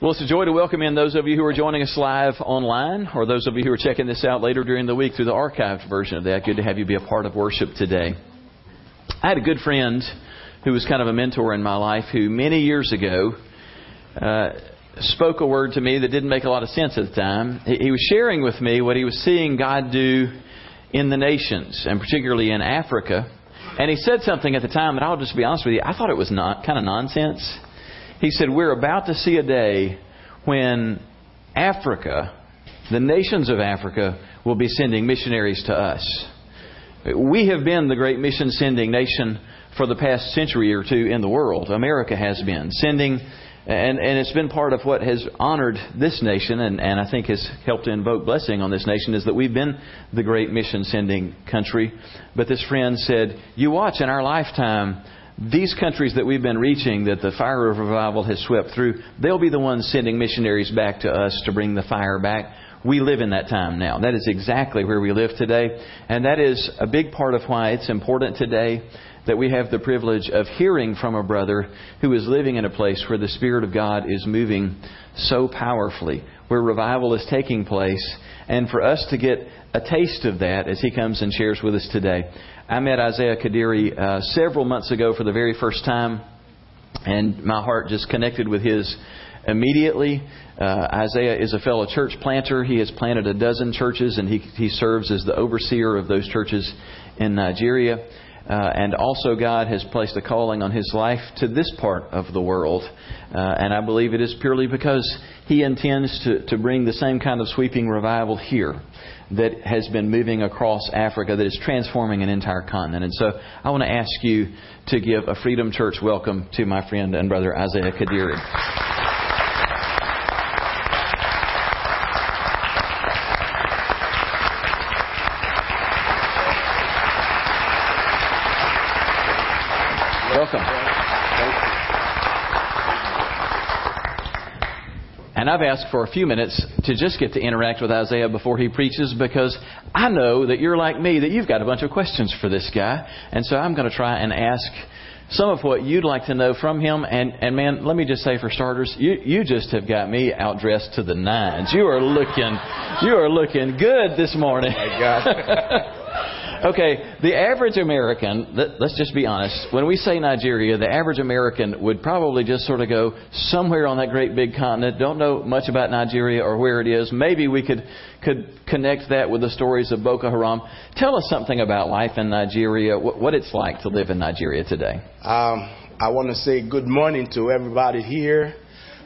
Well, it's a joy to welcome in those of you who are joining us live online, or those of you who are checking this out later during the week through the archived version of that. Good to have you be a part of worship today. I had a good friend who was kind of a mentor in my life who many years ago uh, spoke a word to me that didn't make a lot of sense at the time. He was sharing with me what he was seeing God do in the nations, and particularly in Africa. And he said something at the time that I'll just be honest with you, I thought it was not kind of nonsense. He said, We're about to see a day when Africa, the nations of Africa, will be sending missionaries to us. We have been the great mission sending nation for the past century or two in the world. America has been sending, and, and it's been part of what has honored this nation and, and I think has helped to invoke blessing on this nation is that we've been the great mission sending country. But this friend said, You watch in our lifetime, these countries that we've been reaching, that the fire of revival has swept through, they'll be the ones sending missionaries back to us to bring the fire back. We live in that time now. That is exactly where we live today. And that is a big part of why it's important today that we have the privilege of hearing from a brother who is living in a place where the Spirit of God is moving so powerfully, where revival is taking place, and for us to get a taste of that as he comes and shares with us today. I met Isaiah Kadiri uh, several months ago for the very first time, and my heart just connected with his immediately. Uh, Isaiah is a fellow church planter. He has planted a dozen churches, and he, he serves as the overseer of those churches in Nigeria. Uh, and also, God has placed a calling on his life to this part of the world. Uh, and I believe it is purely because he intends to, to bring the same kind of sweeping revival here that has been moving across Africa, that is transforming an entire continent. And so I want to ask you to give a Freedom Church welcome to my friend and brother Isaiah Kadiri. And I've asked for a few minutes to just get to interact with Isaiah before he preaches because I know that you're like me, that you've got a bunch of questions for this guy. And so I'm going to try and ask some of what you'd like to know from him. And, and man, let me just say for starters, you, you just have got me outdressed to the nines. You are looking, you are looking good this morning. Oh my God. Okay, the average American, let's just be honest, when we say Nigeria, the average American would probably just sort of go somewhere on that great big continent, don't know much about Nigeria or where it is. Maybe we could, could connect that with the stories of Boko Haram. Tell us something about life in Nigeria, what it's like to live in Nigeria today. Um, I want to say good morning to everybody here.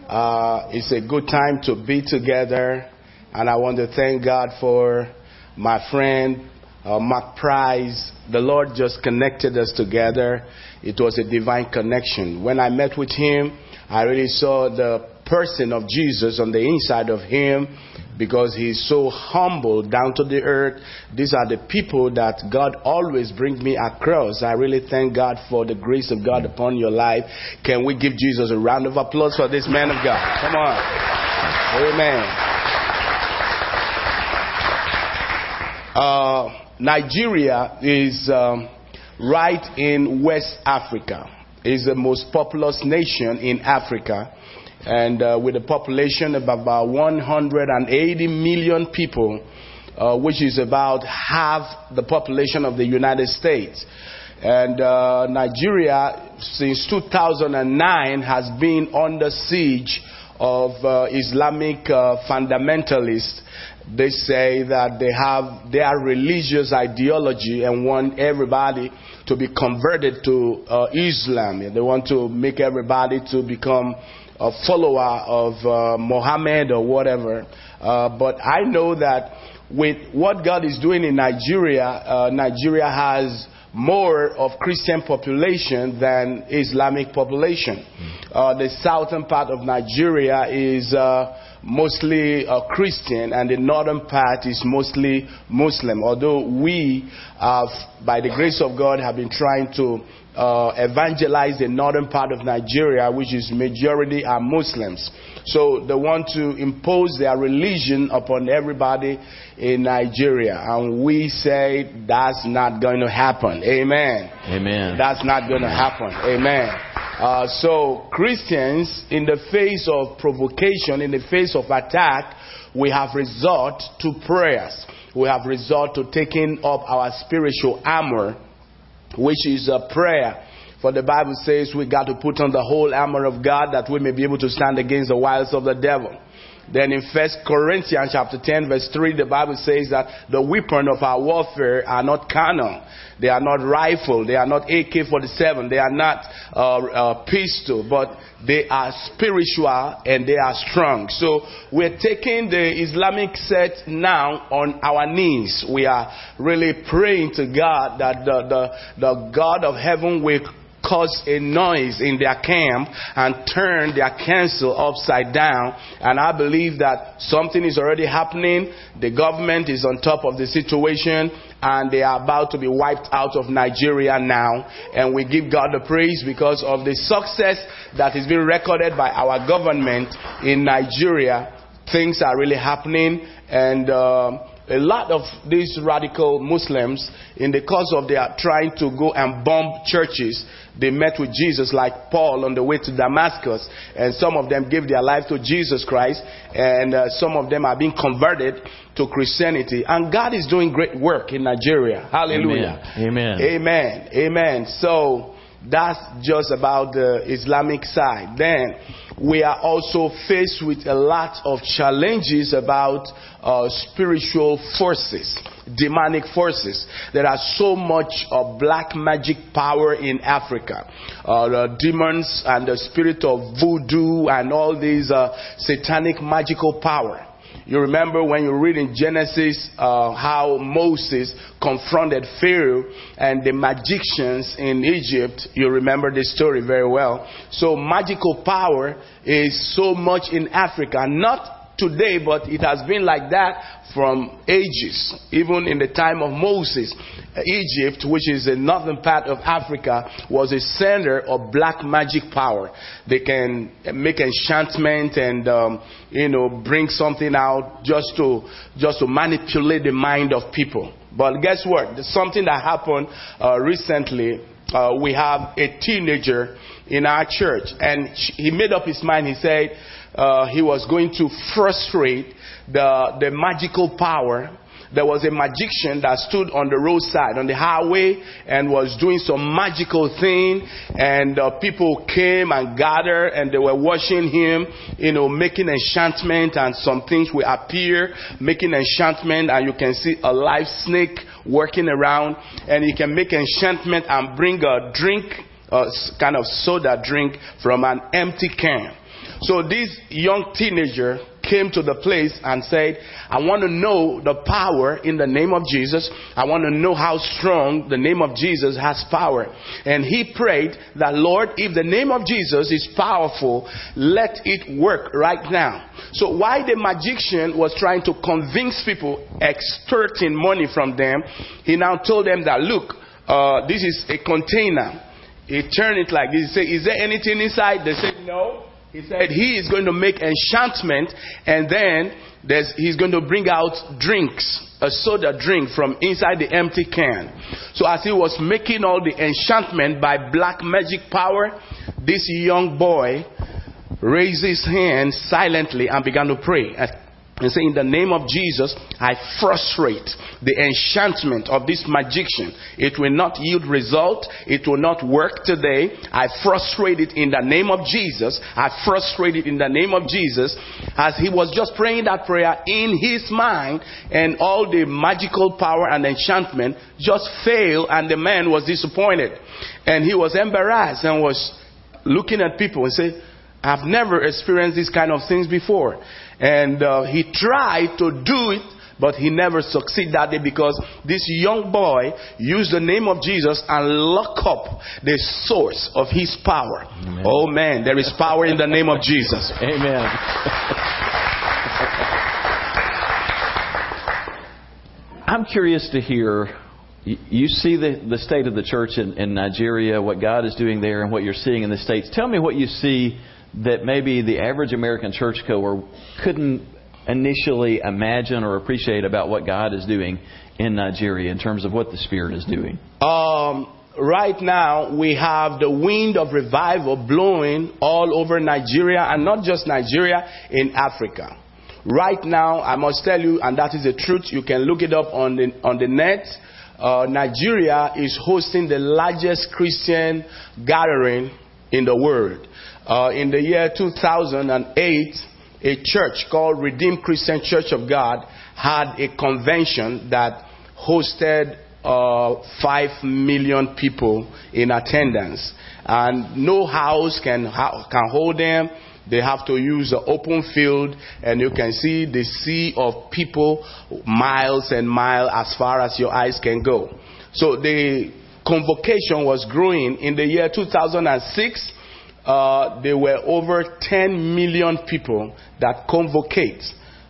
Uh, it's a good time to be together, and I want to thank God for my friend uh, Mark Price, the Lord just connected us together. It was a divine connection. When I met with him, I really saw the person of Jesus on the inside of him because he's so humble, down to the earth. These are the people that God always brings me across. I really thank God for the grace of God upon your life. Can we give Jesus a round of applause for this man of God? Come on. Amen. Uh, Nigeria is um, right in West Africa. It's the most populous nation in Africa. And uh, with a population of about 180 million people, uh, which is about half the population of the United States. And uh, Nigeria, since 2009, has been under siege of uh, Islamic uh, fundamentalists they say that they have their religious ideology and want everybody to be converted to uh, Islam. They want to make everybody to become a follower of uh, Muhammad or whatever. Uh, but I know that with what God is doing in Nigeria, uh, Nigeria has more of Christian population than Islamic population. Uh, the southern part of Nigeria is uh, mostly uh, Christian, and the northern part is mostly Muslim. Although we, uh, by the grace of God, have been trying to uh, evangelize the northern part of Nigeria, which is majority are Muslims. So they want to impose their religion upon everybody in Nigeria, and we say that's not going to happen. Amen. Amen. That's not going to happen. Amen. Uh, so Christians, in the face of provocation, in the face of attack, we have resort to prayers. We have resort to taking up our spiritual armor, which is a prayer. For the Bible says we got to put on the whole armor of God that we may be able to stand against the wiles of the devil. Then in First Corinthians chapter 10 verse 3, the Bible says that the weapon of our warfare are not carnal. They are not rifle. They are not AK-47. They are not uh, uh, pistol, but they are spiritual and they are strong. So we're taking the Islamic set now on our knees. We are really praying to God that the, the, the God of heaven will cause a noise in their camp and turn their council upside down. And I believe that something is already happening. The government is on top of the situation and they are about to be wiped out of Nigeria now. And we give God the praise because of the success that is being recorded by our government in Nigeria. Things are really happening and uh, a lot of these radical Muslims, in the course of their trying to go and bomb churches, they met with Jesus like Paul on the way to Damascus, and some of them gave their life to Jesus Christ, and uh, some of them are being converted to Christianity. And God is doing great work in Nigeria. Hallelujah. Amen. Amen. Amen. So that's just about the Islamic side. Then we are also faced with a lot of challenges about uh, spiritual forces, demonic forces. There are so much of black magic power in Africa. Uh, the demons and the spirit of voodoo and all these uh, satanic magical power. You remember when you read in Genesis uh, how Moses confronted Pharaoh and the magicians in Egypt. You remember this story very well. So magical power is so much in Africa, not today, but it has been like that from ages. Even in the time of Moses, Egypt, which is the northern part of Africa, was a center of black magic power. They can make enchantment and um, you know bring something out just to just to manipulate the mind of people. But guess what? There's something that happened uh, recently. Uh, we have a teenager in our church, and he made up his mind. He said uh, he was going to frustrate the, the magical power. There was a magician that stood on the roadside, on the highway, and was doing some magical thing. And uh, people came and gathered, and they were watching him, you know, making enchantment, and some things will appear, making enchantment, and you can see a live snake working around, and he can make enchantment and bring a drink, a kind of soda drink from an empty can. So this young teenager came to the place and said, I want to know the power in the name of Jesus. I want to know how strong the name of Jesus has power. And he prayed that, Lord, if the name of Jesus is powerful, let it work right now. So while the magician was trying to convince people, extorting money from them, he now told them that, look, uh, this is a container. He turned it like this. He said, Is there anything inside? They said, No. He said he is going to make enchantment and then he's going to bring out drinks, a soda drink from inside the empty can. So as he was making all the enchantment by black magic power, this young boy raised his hand silently and began to pray and say, In the name of Jesus, I frustrate the enchantment of this magician. It will not yield result. It will not work today. I frustrate it in the name of Jesus. I frustrate it in the name of Jesus. As he was just praying that prayer in his mind, and all the magical power and enchantment just failed, and the man was disappointed. And he was embarrassed and was looking at people and said, I've never experienced these kind of things before. And uh, he tried to do it, but he never succeeded that day because this young boy used the name of Jesus and lock up the source of his power. Amen. Oh man, there is power in the name of Jesus. Amen. I'm curious to hear. You see the, the state of the church in, in Nigeria, what God is doing there, and what you're seeing in the States. Tell me what you see that maybe the average American churchgoer couldn't initially imagine or appreciate about what God is doing in Nigeria in terms of what the Spirit is doing? Um, right now we have the wind of revival blowing all over Nigeria and not just Nigeria, in Africa. Right now, I must tell you, and that is the truth, you can look it up on the, on the net. Uh, Nigeria is hosting the largest Christian gathering in the world. Uh, in the year 2008, a church called Redeemed Christian Church of God had a convention that hosted uh, 5 million people in attendance. And no house can, can hold them. They have to use the open field, and you can see the sea of people miles and miles as far as your eyes can go. So the convocation was growing. In the year 2006, uh, there were over 10 million people that convocate.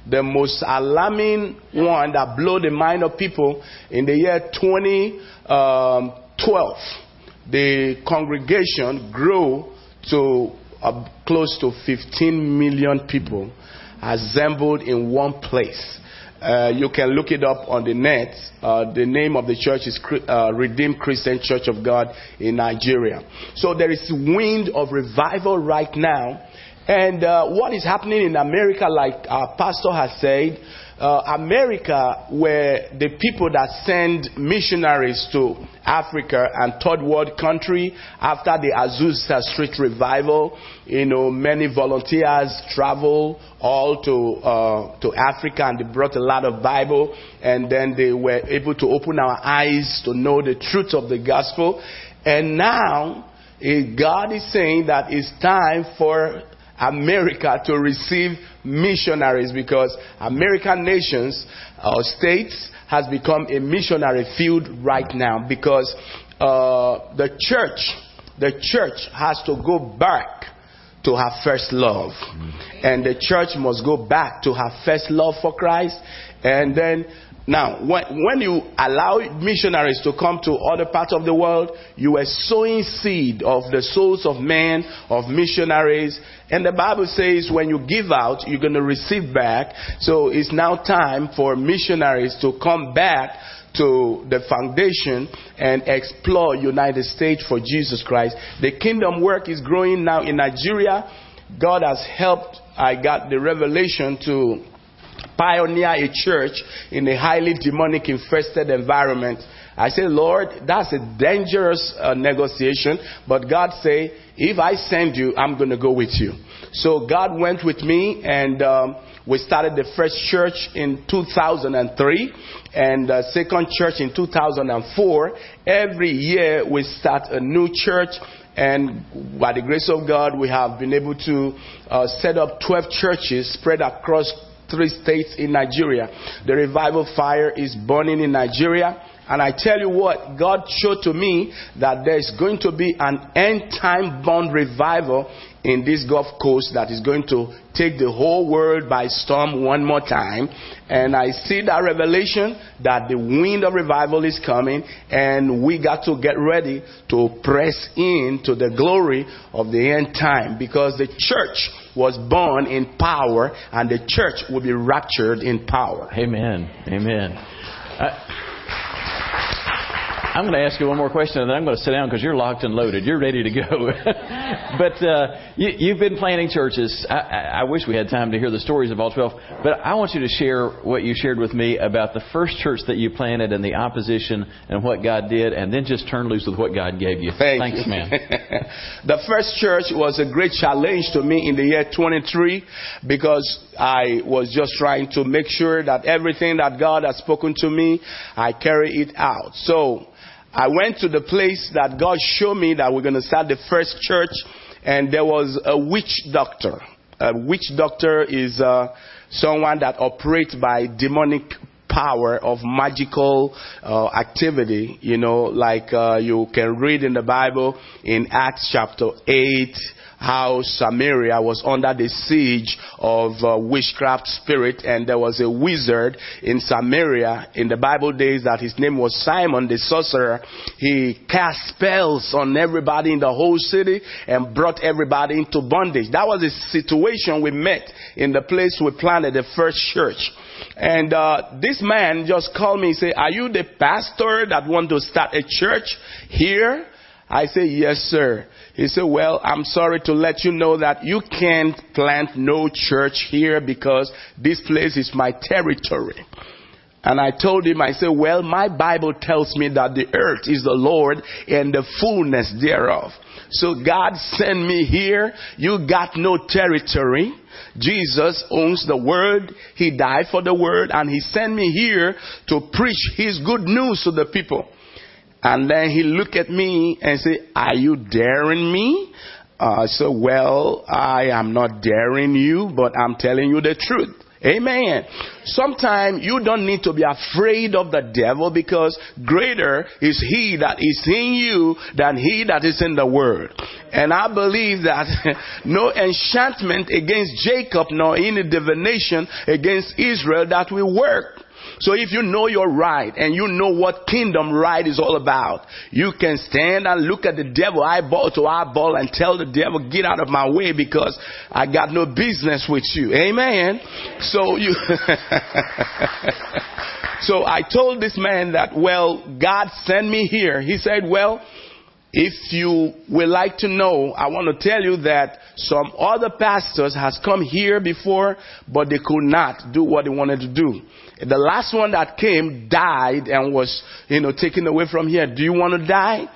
The most alarming one that blew the mind of people in the year 2012, the congregation grew to uh, close to 15 million people assembled in one place. Uh, you can look it up on the net. Uh, the name of the church is uh, Redeemed Christian Church of God in Nigeria. So there is wind of revival right now. And uh, what is happening in America, like our pastor has said, uh, America were the people that send missionaries to Africa and third world country after the Azusa Street revival. You know, many volunteers travel all to uh, to Africa and they brought a lot of Bible, and then they were able to open our eyes to know the truth of the gospel. And now, eh, God is saying that it's time for America to receive missionaries because American nations or states has become a missionary field right now because uh, the church, the church has to go back to her first love. Mm-hmm. And the church must go back to her first love for Christ. And then now, when, when you allow missionaries to come to other parts of the world, you are sowing seed of the souls of men, of missionaries. And the Bible says when you give out, you're going to receive back. So it's now time for missionaries to come back to the foundation and explore United States for Jesus Christ. The kingdom work is growing now in Nigeria. God has helped. I got the revelation to pioneer a church in a highly demonic infested environment. I say, Lord, that's a dangerous uh, negotiation, but God say, if I send you, I'm going to go with you. So God went with me and um, we started the first church in 2003 and the second church in 2004. Every year we start a new church and by the grace of God, we have been able to uh, set up 12 churches spread across three states in Nigeria. The revival fire is burning in Nigeria. And I tell you what, God showed to me that there's going to be an end time bond revival in this Gulf Coast that is going to take the whole world by storm one more time. And I see that revelation that the wind of revival is coming and we got to get ready to press into the glory of the end time because the church was born in power and the church will be raptured in power. Amen. Amen. Uh, I'm going to ask you one more question, and then I'm going to sit down because you're locked and loaded. You're ready to go. but uh, you, have been planting churches. I, I, wish we had time to hear the stories of all 12, but I want you to share what you shared with me about the first church that you planted and the opposition and what God did, and then just turn loose with what God gave you. Thank Thanks, you. man. the first church was a great challenge to me in the year 23 because I was just trying to make sure that everything that God has spoken to me, I carry it out. So I went to the place that God showed me that we're going to start the first church, and there was a witch doctor. A witch doctor is uh, someone that operates by demonic power of magical uh, activity, you know, like uh, you can read in the Bible in Acts chapter 8 how Samaria was under the siege of uh, witchcraft spirit and there was a wizard in Samaria in the Bible days that his name was Simon the sorcerer. He cast spells on everybody in the whole city and brought everybody into bondage. That was the situation we met in the place we planted the first church. And uh, this man just called me and said, Are you the pastor that want to start a church here? I said, Yes, sir. He said, Well, I'm sorry to let you know that you can't plant no church here because this place is my territory. And I told him, I said, Well, my Bible tells me that the earth is the Lord and the fullness thereof. So God sent me here. You got no territory. Jesus owns the word. He died for the word and he sent me here to preach his good news to the people. And then he looked at me and said, are you daring me? I said, well, I am not daring you, but I'm telling you the truth. Amen. Sometimes you don't need to be afraid of the devil because greater is he that is in you than he that is in the world. And I believe that no enchantment against Jacob nor any divination against Israel that will work. So if you know your right and you know what kingdom right is all about, you can stand and look at the devil eyeball to eyeball and tell the devil, get out of my way because I got no business with you. Amen. So you, so I told this man that, well, God sent me here. He said, well, if you would like to know, I want to tell you that some other pastors has come here before, but they could not do what they wanted to do. The last one that came died and was, you know, taken away from here. Do you want to die?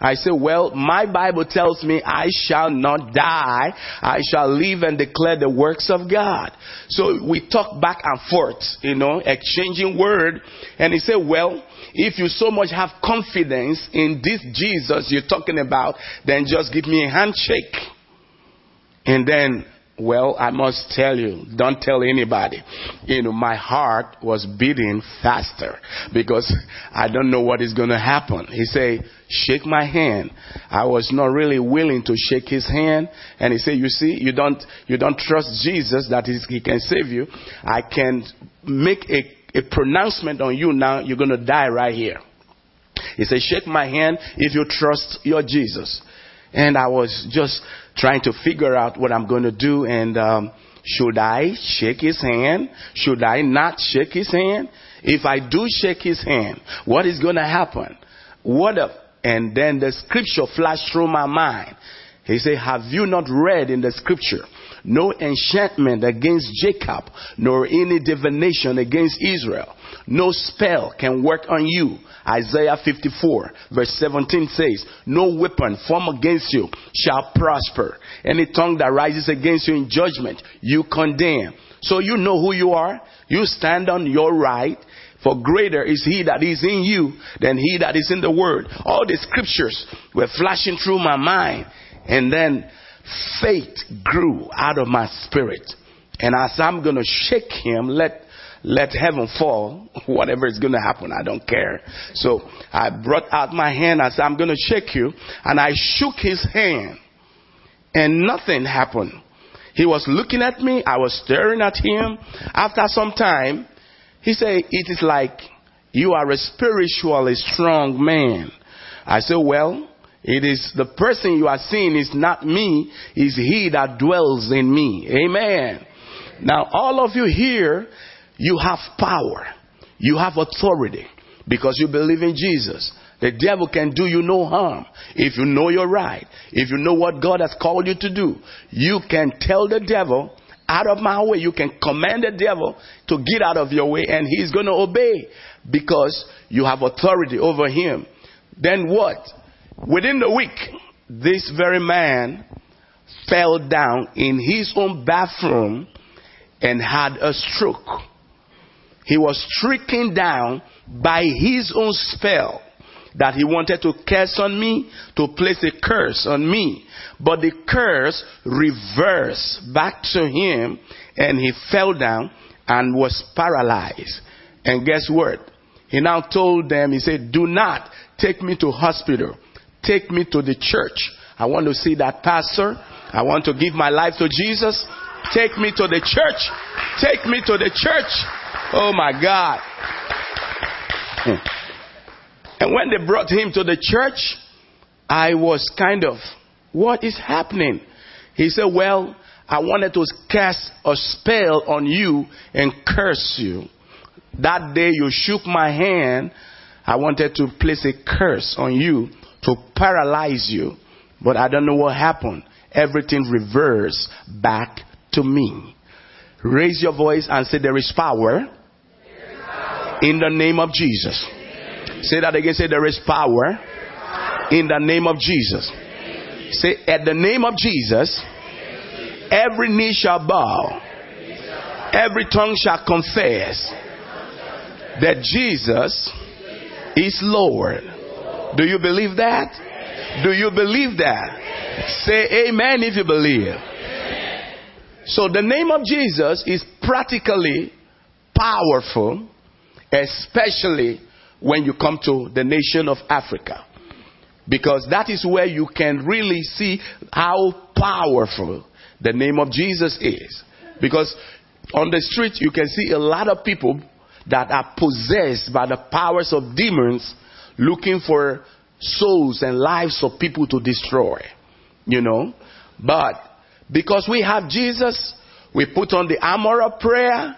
I say, well, my Bible tells me I shall not die. I shall live and declare the works of God. So we talk back and forth, you know, exchanging word. And he said, well, if you so much have confidence in this Jesus you're talking about, then just give me a handshake. And then well, I must tell you, don't tell anybody. You know, my heart was beating faster because I don't know what is going to happen. He said, shake my hand. I was not really willing to shake his hand. And he said, you see, you don't, you don't trust Jesus that he can save you. I can make a, a pronouncement on you now. You're going to die right here. He said, shake my hand if you trust your Jesus. And I was just trying to figure out what I'm going to do. And um, should I shake his hand? Should I not shake his hand? If I do shake his hand, what is going to happen? What? And then the scripture flashed through my mind. He said, Have you not read in the scripture? No enchantment against Jacob, nor any divination against Israel. No spell can work on you. Isaiah 54 verse 17 says, No weapon formed against you shall prosper. Any tongue that rises against you in judgment, you condemn. So you know who you are. You stand on your right. For greater is he that is in you than he that is in the world. All the scriptures were flashing through my mind. And then faith grew out of my spirit. And as I'm going to shake him, let let heaven fall, whatever is going to happen, I don't care. So I brought out my hand. I said, I'm going to shake you. And I shook his hand. And nothing happened. He was looking at me. I was staring at him. After some time, he said, It is like you are a spiritually strong man. I said, Well, it is the person you are seeing is not me, is he that dwells in me. Amen. Now, all of you here, you have power. You have authority because you believe in Jesus. The devil can do you no harm if you know you're right. If you know what God has called you to do, you can tell the devil, out of my way. You can command the devil to get out of your way and he's going to obey because you have authority over him. Then what? Within the week, this very man fell down in his own bathroom and had a stroke. He was stricken down by his own spell that he wanted to curse on me, to place a curse on me. But the curse reversed back to him and he fell down and was paralyzed. And guess what? He now told them, he said, do not take me to hospital. Take me to the church. I want to see that pastor. I want to give my life to Jesus. Take me to the church. Take me to the church. Oh my God. Hmm. And when they brought him to the church, I was kind of, what is happening? He said, well, I wanted to cast a spell on you and curse you. That day you shook my hand. I wanted to place a curse on you to paralyze you. But I don't know what happened. Everything reversed back to me. Raise your voice and say, There is power, in the name of Jesus. Say that again. Say, there is power. in the name of Jesus. Say, At the name of Jesus, every knee shall bow, every tongue shall confess that Jesus is Lord. Do you believe that? Do you believe that? Say amen if you believe. So the name of Jesus is practically powerful, especially when you come to the nation of Africa. Because that is where you can really see how powerful the name of Jesus is. Because on the street you can see a lot of people that are possessed by the powers of demons looking for souls and lives of people to destroy. You know? But because we have Jesus, we put on the armor of prayer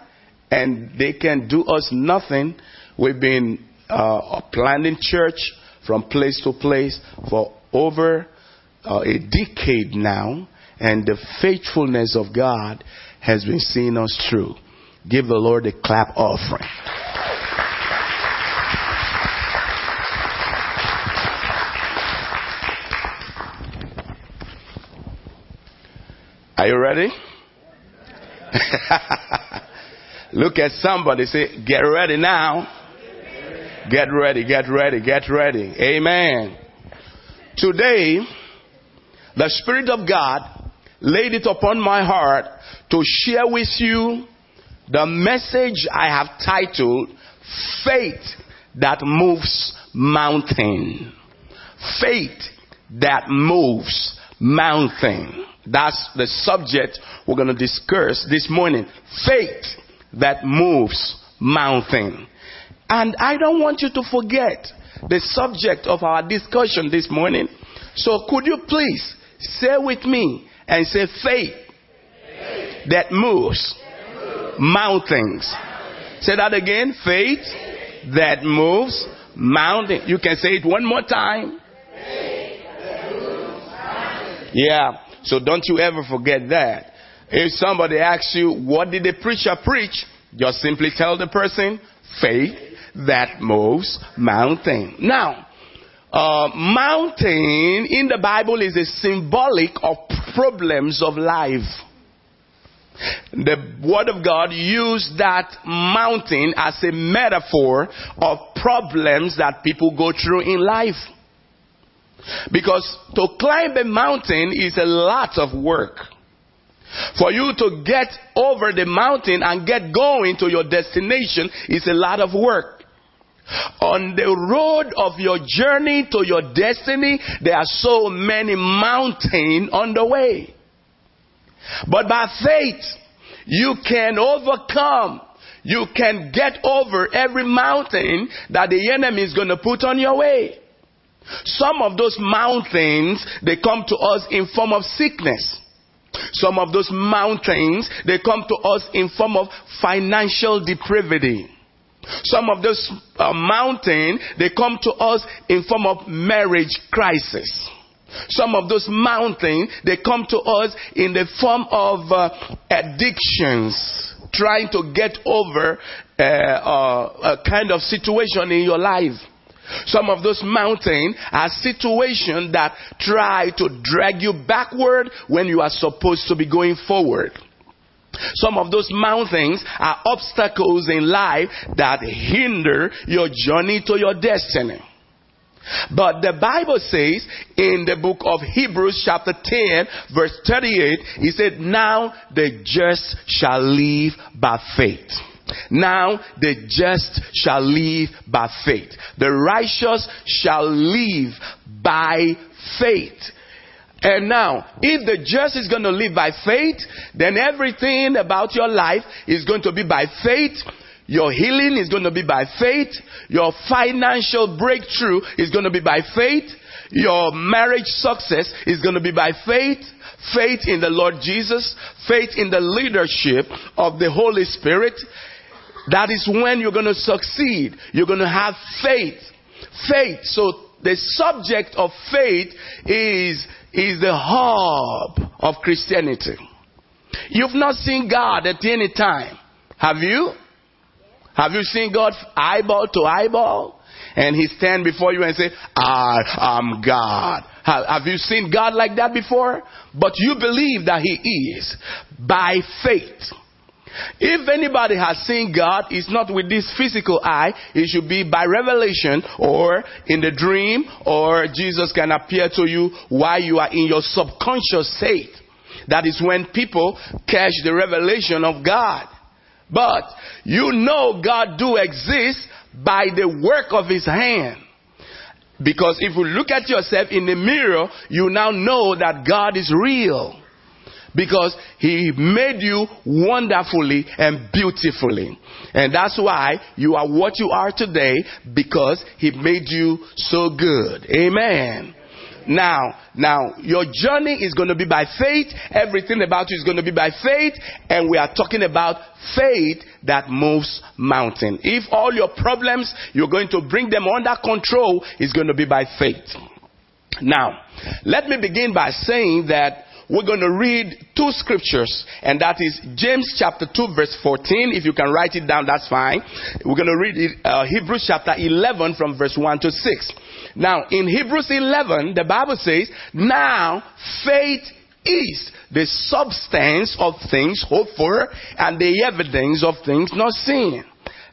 and they can do us nothing. We've been uh, planting church from place to place for over uh, a decade now, and the faithfulness of God has been seeing us through. Give the Lord a clap offering. Are you ready? Look at somebody say, get ready now. Get ready, get ready, get ready. Amen. Today, the Spirit of God laid it upon my heart to share with you the message I have titled Faith That Moves Mountain. Faith that moves mountain. That's the subject we're going to discuss this morning. Faith that moves mountain. And I don't want you to forget the subject of our discussion this morning. So could you please say with me and say faith, faith. that moves, moves. Mountains. mountains. Say that again. Faith, faith. that moves mountains. You can say it one more time. Yeah. So don't you ever forget that. If somebody asks you, what did the preacher preach? Just simply tell the person, faith that moves mountain. Now, uh, mountain in the Bible is a symbolic of problems of life. The Word of God used that mountain as a metaphor of problems that people go through in life. Because to climb a mountain is a lot of work. For you to get over the mountain and get going to your destination is a lot of work. On the road of your journey to your destiny, there are so many mountains on the way. But by faith, you can overcome. You can get over every mountain that the enemy is going to put on your way. Some of those mountains, they come to us in form of sickness. Some of those mountains, they come to us in form of financial depravity. Some of those uh, mountains, they come to us in form of marriage crisis. Some of those mountains, they come to us in the form of uh, addictions, trying to get over uh, uh a kind of situation in your life. Some of those mountains are situations that try to drag you backward when you are supposed to be going forward. Some of those mountains are obstacles in life that hinder your journey to your destiny. But the Bible says in the book of Hebrews chapter 10 verse 38, he said, now the just shall live by faith. Now the just shall live by faith. The righteous shall live by faith. And now, if the just is going to live by faith, then everything about your life is going to be by faith. Your healing is going to be by faith. Your financial breakthrough is going to be by faith. Your marriage success is going to be by faith. Faith in the Lord Jesus. Faith in the leadership of the Holy Spirit. That is when you're going to succeed. You're going to have faith. Faith. So the subject of faith is, is the hub of Christianity. You've not seen God at any time. Have you? Have you seen God eyeball to eyeball? And he stand before you and say, I am God. Have, have you seen God like that before? But you believe that he is by faith. If anybody has seen God, it's not with this physical eye. It should be by revelation or in the dream or Jesus can appear to you while you are in your subconscious state. That is when people catch the revelation of God. But you know God do exist by the work of his hand. Because if you look at yourself in the mirror, you now know that God is real because he made you wonderfully and beautifully. And that's why you are what you are today because he made you so good. Amen. Now, now, your journey is going to be by faith. Everything about you is going to be by faith. And we are talking about faith that moves mountain. If all your problems, you're going to bring them under control, is going to be by faith. Now, let me begin by saying that we're going to read two scriptures, and that is James chapter 2, verse 14. If you can write it down, that's fine. We're going to read it, uh, Hebrews chapter 11 from verse 1 to 6. Now, in Hebrews 11, the Bible says, Now faith is the substance of things hoped for and the evidence of things not seen.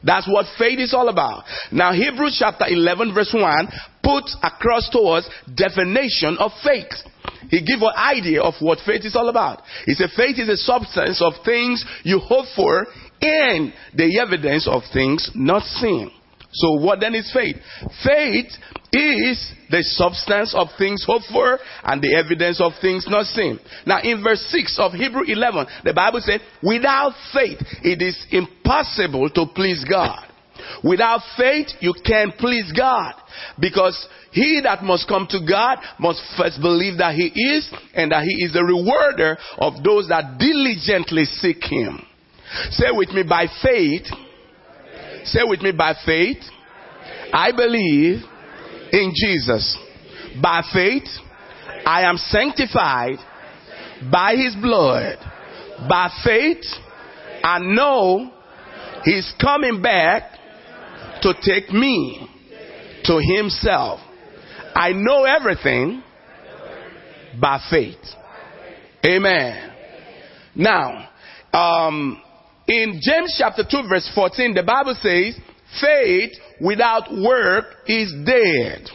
That's what faith is all about. Now, Hebrews chapter 11, verse 1 puts across to us definition of faith. He gives an idea of what faith is all about. He said faith is the substance of things you hope for and the evidence of things not seen. So what then is faith? Faith is the substance of things hoped for and the evidence of things not seen. Now in verse 6 of Hebrew 11, the Bible said, without faith it is impossible to please God. Without faith you can't please God because he that must come to God must first believe that He is and that He is the rewarder of those that diligently seek Him. Say with me, by faith. Say with me, by faith. I believe in Jesus. By faith, I am sanctified by His blood. By faith, I know He's coming back to take me to Himself. I know everything by faith. Amen. Now, um, in James chapter 2 verse 14, the Bible says, faith without work is dead.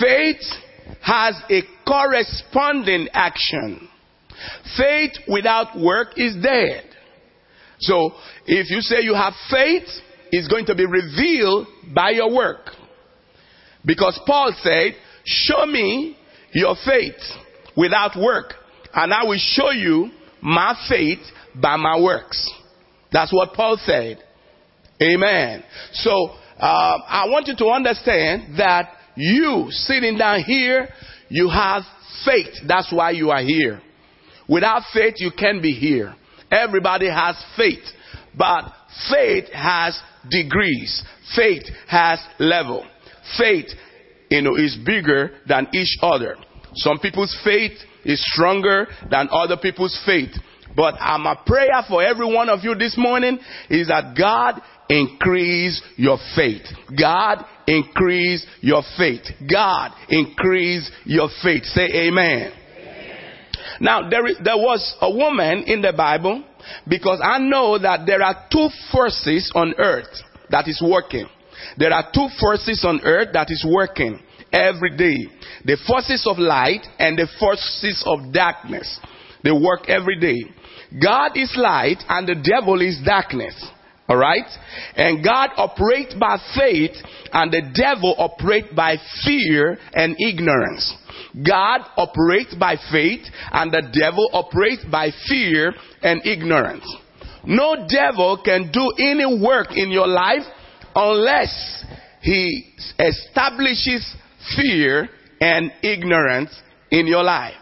Faith has a corresponding action. Faith without work is dead. So, if you say you have faith, it's going to be revealed by your work. Because Paul said, Show me your faith without work, and I will show you my faith by my works. That's what Paul said. Amen. So, uh, I want you to understand that you sitting down here, you have faith. That's why you are here. Without faith, you can't be here. Everybody has faith, but faith has degrees. Faith has level faith, you know, is bigger than each other. Some people's faith is stronger than other people's faith. But I'm a prayer for every one of you this morning is that God increase your faith. God increase your faith. God increase your faith. Say amen. amen. Now there, is, there was a woman in the Bible because I know that there are two forces on earth that is working. There are two forces on earth that is working every day. The forces of light and the forces of darkness. They work every day. God is light and the devil is darkness. All right? And God operates by faith and the devil operates by fear and ignorance. God operates by faith and the devil operates by fear and ignorance. No devil can do any work in your life unless he establishes fear and ignorance in your life.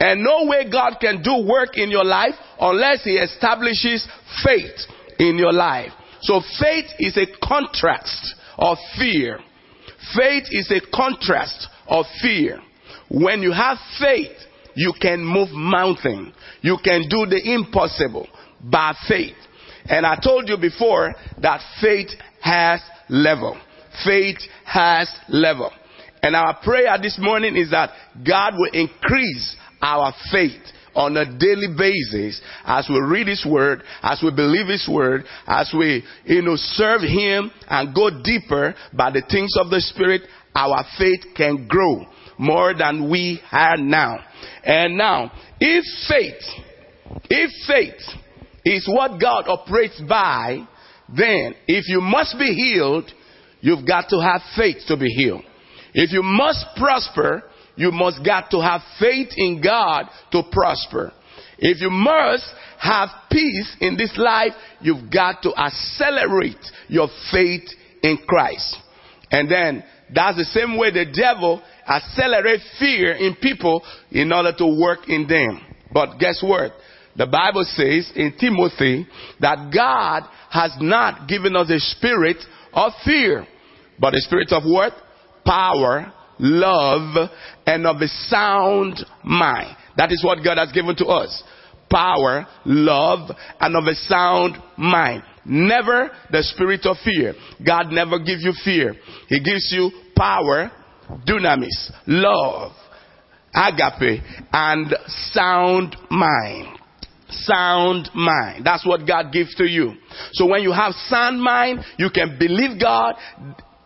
And no way God can do work in your life unless he establishes faith in your life. So faith is a contrast of fear. Faith is a contrast of fear. When you have faith, you can move mountain. You can do the impossible by faith. And I told you before that faith has level. Faith has level. And our prayer this morning is that God will increase our faith on a daily basis as we read His Word, as we believe His Word, as we, you know, serve Him and go deeper by the things of the Spirit, our faith can grow more than we have now. And now, if faith, if faith is what God operates by, then if you must be healed, you've got to have faith to be healed. If you must prosper, you must got to have faith in God to prosper. If you must have peace in this life, you've got to accelerate your faith in Christ. And then that's the same way the devil accelerates fear in people in order to work in them. But guess what? The Bible says in Timothy that God has not given us a spirit of fear, but a spirit of what? Power, love, and of a sound mind. That is what God has given to us. Power, love, and of a sound mind. Never the spirit of fear. God never gives you fear. He gives you power, dunamis, love, agape, and sound mind. Sound mind. That's what God gives to you. So when you have sound mind, you can believe God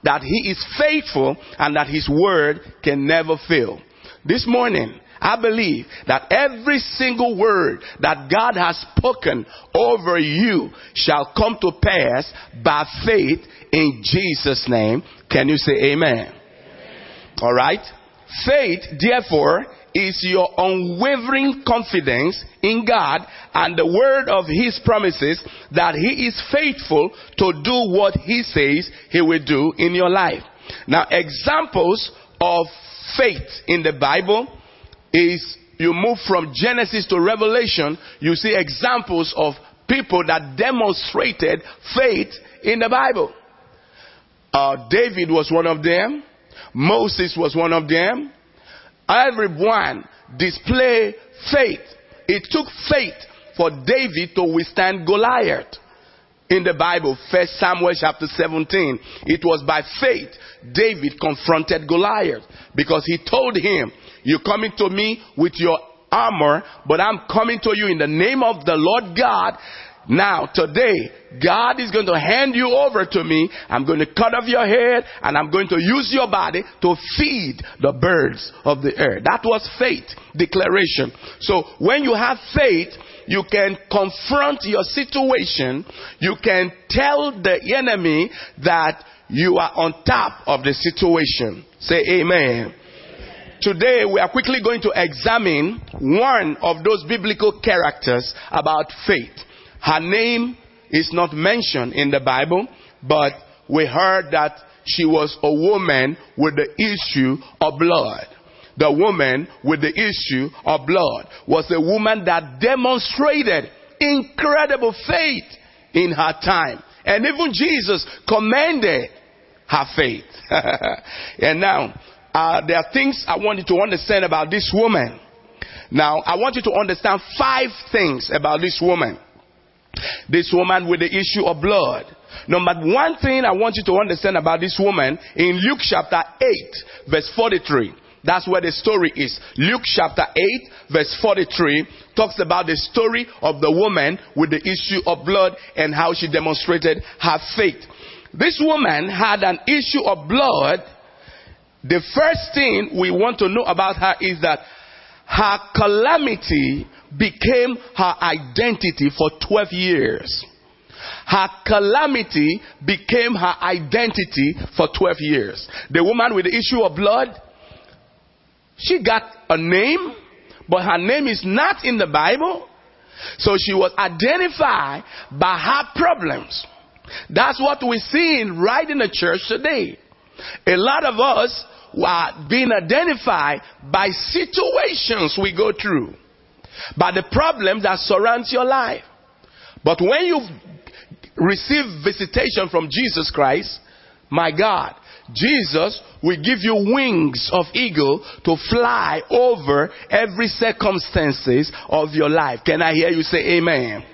that He is faithful and that His word can never fail. This morning, I believe that every single word that God has spoken over you shall come to pass by faith in Jesus' name. Can you say amen? amen. All right. Faith, therefore, is your unwavering confidence in God and the word of His promises that He is faithful to do what He says He will do in your life. Now, examples of faith in the Bible is you move from Genesis to Revelation, you see examples of people that demonstrated faith in the Bible. Uh, David was one of them. Moses was one of them. Everyone display faith. It took faith for David to withstand Goliath. In the Bible, First Samuel chapter 17, it was by faith David confronted Goliath because he told him, "You're coming to me with your armor, but I'm coming to you in the name of the Lord God now, today, God is going to hand you over to me. I'm going to cut off your head and I'm going to use your body to feed the birds of the air. That was faith declaration. So when you have faith, you can confront your situation. You can tell the enemy that you are on top of the situation. Say amen. Today we are quickly going to examine one of those biblical characters about faith. Her name is not mentioned in the Bible, but we heard that she was a woman with the issue of blood. The woman with the issue of blood was a woman that demonstrated incredible faith in her time. And even Jesus commended her faith. and now, uh, there are things I want you to understand about this woman. Now, I want you to understand five things about this woman. This woman with the issue of blood. Number one thing I want you to understand about this woman in Luke chapter 8 verse 43. That's where the story is. Luke chapter 8 verse 43 talks about the story of the woman with the issue of blood and how she demonstrated her faith. This woman had an issue of blood. The first thing we want to know about her is that her calamity became her identity for 12 years. Her calamity became her identity for 12 years. The woman with the issue of blood, she got a name, but her name is not in the Bible. So she was identified by her problems. That's what we're seeing right in the church today. A lot of us are being identified by situations we go through, by the problems that surround your life. But when you receive visitation from Jesus Christ, my God, Jesus will give you wings of eagle to fly over every circumstances of your life. Can I hear you say amen?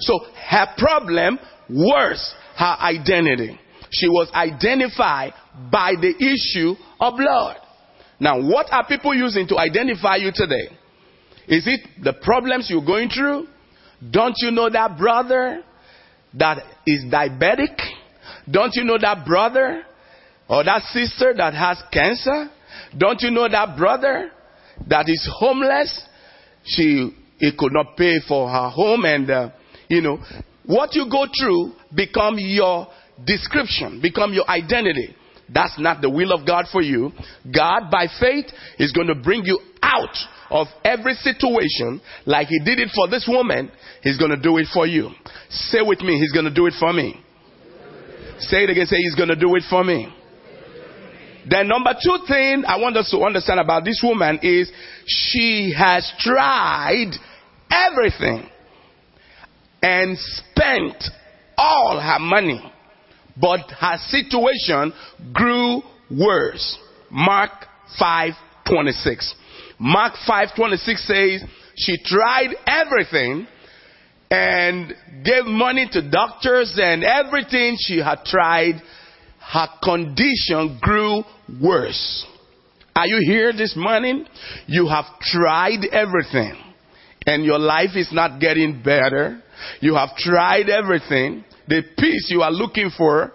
So her problem worse her identity. She was identified by the issue of blood. Now, what are people using to identify you today? Is it the problems you're going through? Don't you know that brother that is diabetic? Don't you know that brother or that sister that has cancer? Don't you know that brother that is homeless? She he could not pay for her home, and uh, you know what you go through become your description, become your identity. That's not the will of God for you. God, by faith, is going to bring you out of every situation like He did it for this woman. He's going to do it for you. Say with me, He's going to do it for me. Say it again, say He's going to do it for me. The number two thing I want us to understand about this woman is she has tried everything and spent all her money, but her situation grew worse. Mark 5:26. Mark 5:26 says she tried everything and gave money to doctors and everything she had tried her condition grew worse. Are you here this morning? You have tried everything and your life is not getting better. You have tried everything. The peace you are looking for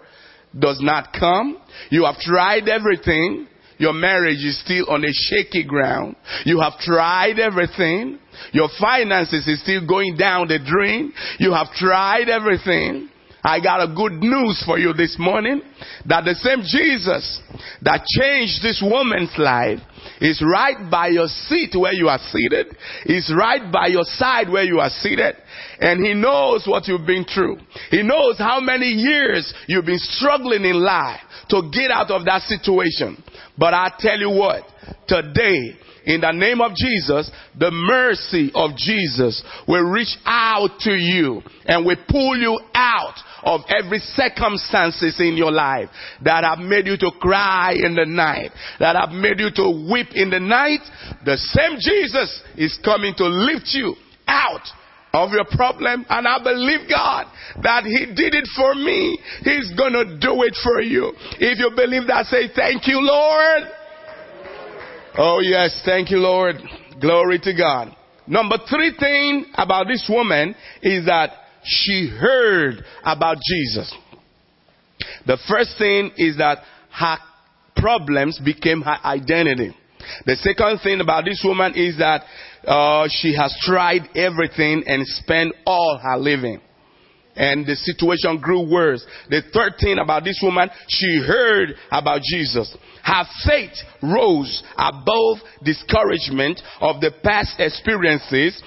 does not come. You have tried everything. Your marriage is still on a shaky ground. You have tried everything. Your finances is still going down the drain. You have tried everything. I got a good news for you this morning that the same Jesus that changed this woman's life is right by your seat where you are seated, is right by your side where you are seated, and He knows what you've been through. He knows how many years you've been struggling in life to get out of that situation. But I tell you what, today, in the name of Jesus, the mercy of Jesus will reach out to you and will pull you out of every circumstances in your life that have made you to cry in the night, that have made you to weep in the night. The same Jesus is coming to lift you out of your problem and I believe God that He did it for me. He's gonna do it for you. If you believe that, say thank you, Lord. Oh yes, thank you, Lord. Glory to God. Number three thing about this woman is that she heard about Jesus. The first thing is that her problems became her identity. The second thing about this woman is that uh, she has tried everything and spent all her living. And the situation grew worse. The third thing about this woman, she heard about Jesus. Her faith rose above discouragement of the past experiences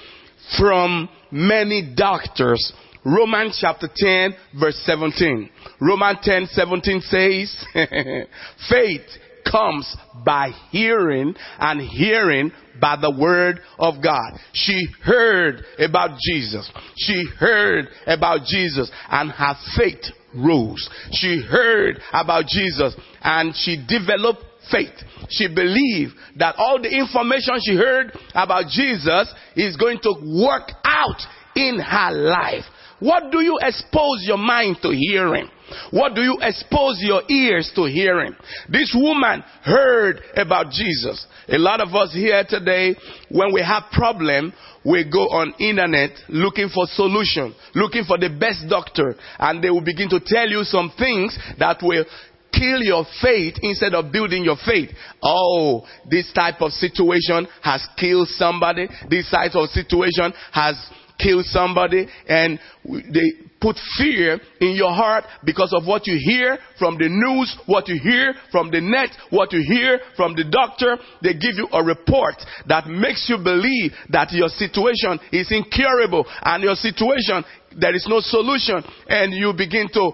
from many doctors Romans chapter 10 verse 17. Romans 10 17 says, faith comes by hearing and hearing by the word of God. She heard about Jesus. She heard about Jesus and her faith rose. She heard about Jesus and she developed faith. She believed that all the information she heard about Jesus is going to work out in her life. What do you expose your mind to hearing? What do you expose your ears to hearing? This woman heard about Jesus. A lot of us here today, when we have problem, we go on internet looking for solution, looking for the best doctor, and they will begin to tell you some things that will kill your faith instead of building your faith. Oh, this type of situation has killed somebody. This type of situation has kill somebody and they put fear in your heart because of what you hear from the news, what you hear from the net, what you hear from the doctor. They give you a report that makes you believe that your situation is incurable and your situation, there is no solution and you begin to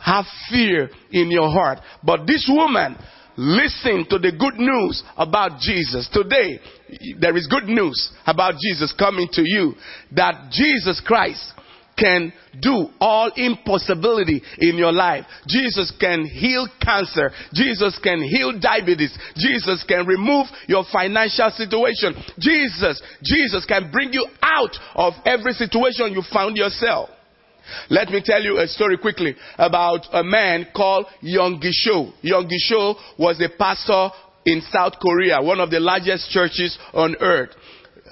have fear in your heart. But this woman, listen to the good news about Jesus. Today, there is good news about Jesus coming to you that Jesus Christ can do all impossibility in your life. Jesus can heal cancer. Jesus can heal diabetes. Jesus can remove your financial situation. Jesus, Jesus can bring you out of every situation you found yourself. Let me tell you a story quickly about a man called Yonggi Cho. Yonggi Cho was a pastor in South Korea, one of the largest churches on earth.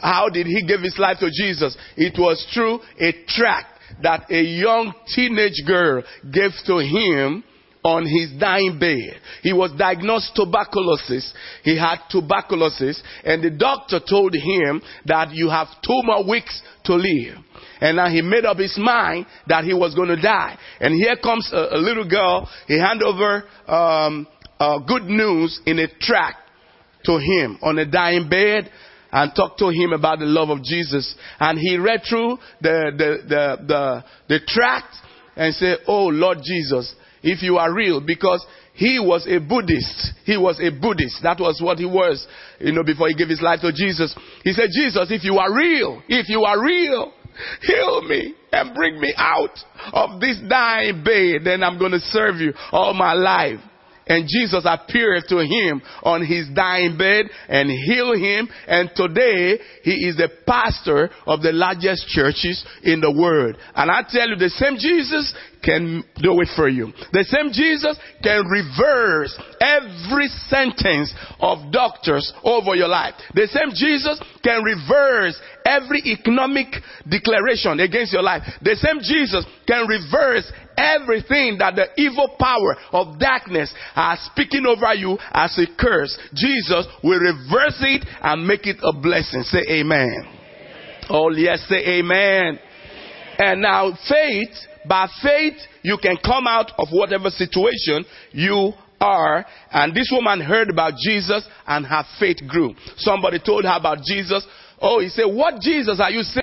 How did he give his life to Jesus? It was through a tract that a young teenage girl gave to him on his dying bed. He was diagnosed tuberculosis. He had tuberculosis and the doctor told him that you have two more weeks to live. And now he made up his mind that he was going to die. And here comes a, a little girl. He hand over um, uh, good news in a tract to him on a dying bed and talk to him about the love of Jesus. And he read through the, the, the, the, the tract and said, Oh Lord Jesus, if you are real, because he was a Buddhist. He was a Buddhist. That was what he was, you know, before he gave his life to Jesus. He said, Jesus, if you are real, if you are real, heal me and bring me out of this dying bed, then I'm going to serve you all my life. And Jesus appeared to him on his dying bed and healed him. And today, he is the pastor of the largest churches in the world. And I tell you, the same Jesus can do it for you. The same Jesus can reverse every sentence of doctors over your life. The same Jesus can reverse every economic declaration against your life. The same Jesus can reverse everything that the evil power of darkness are speaking over you as a curse. Jesus will reverse it and make it a blessing. Say amen. amen. Oh yes, say amen. amen. And now faith by faith, you can come out of whatever situation you are. And this woman heard about Jesus and her faith grew. Somebody told her about Jesus. Oh, he said, what Jesus are you saying?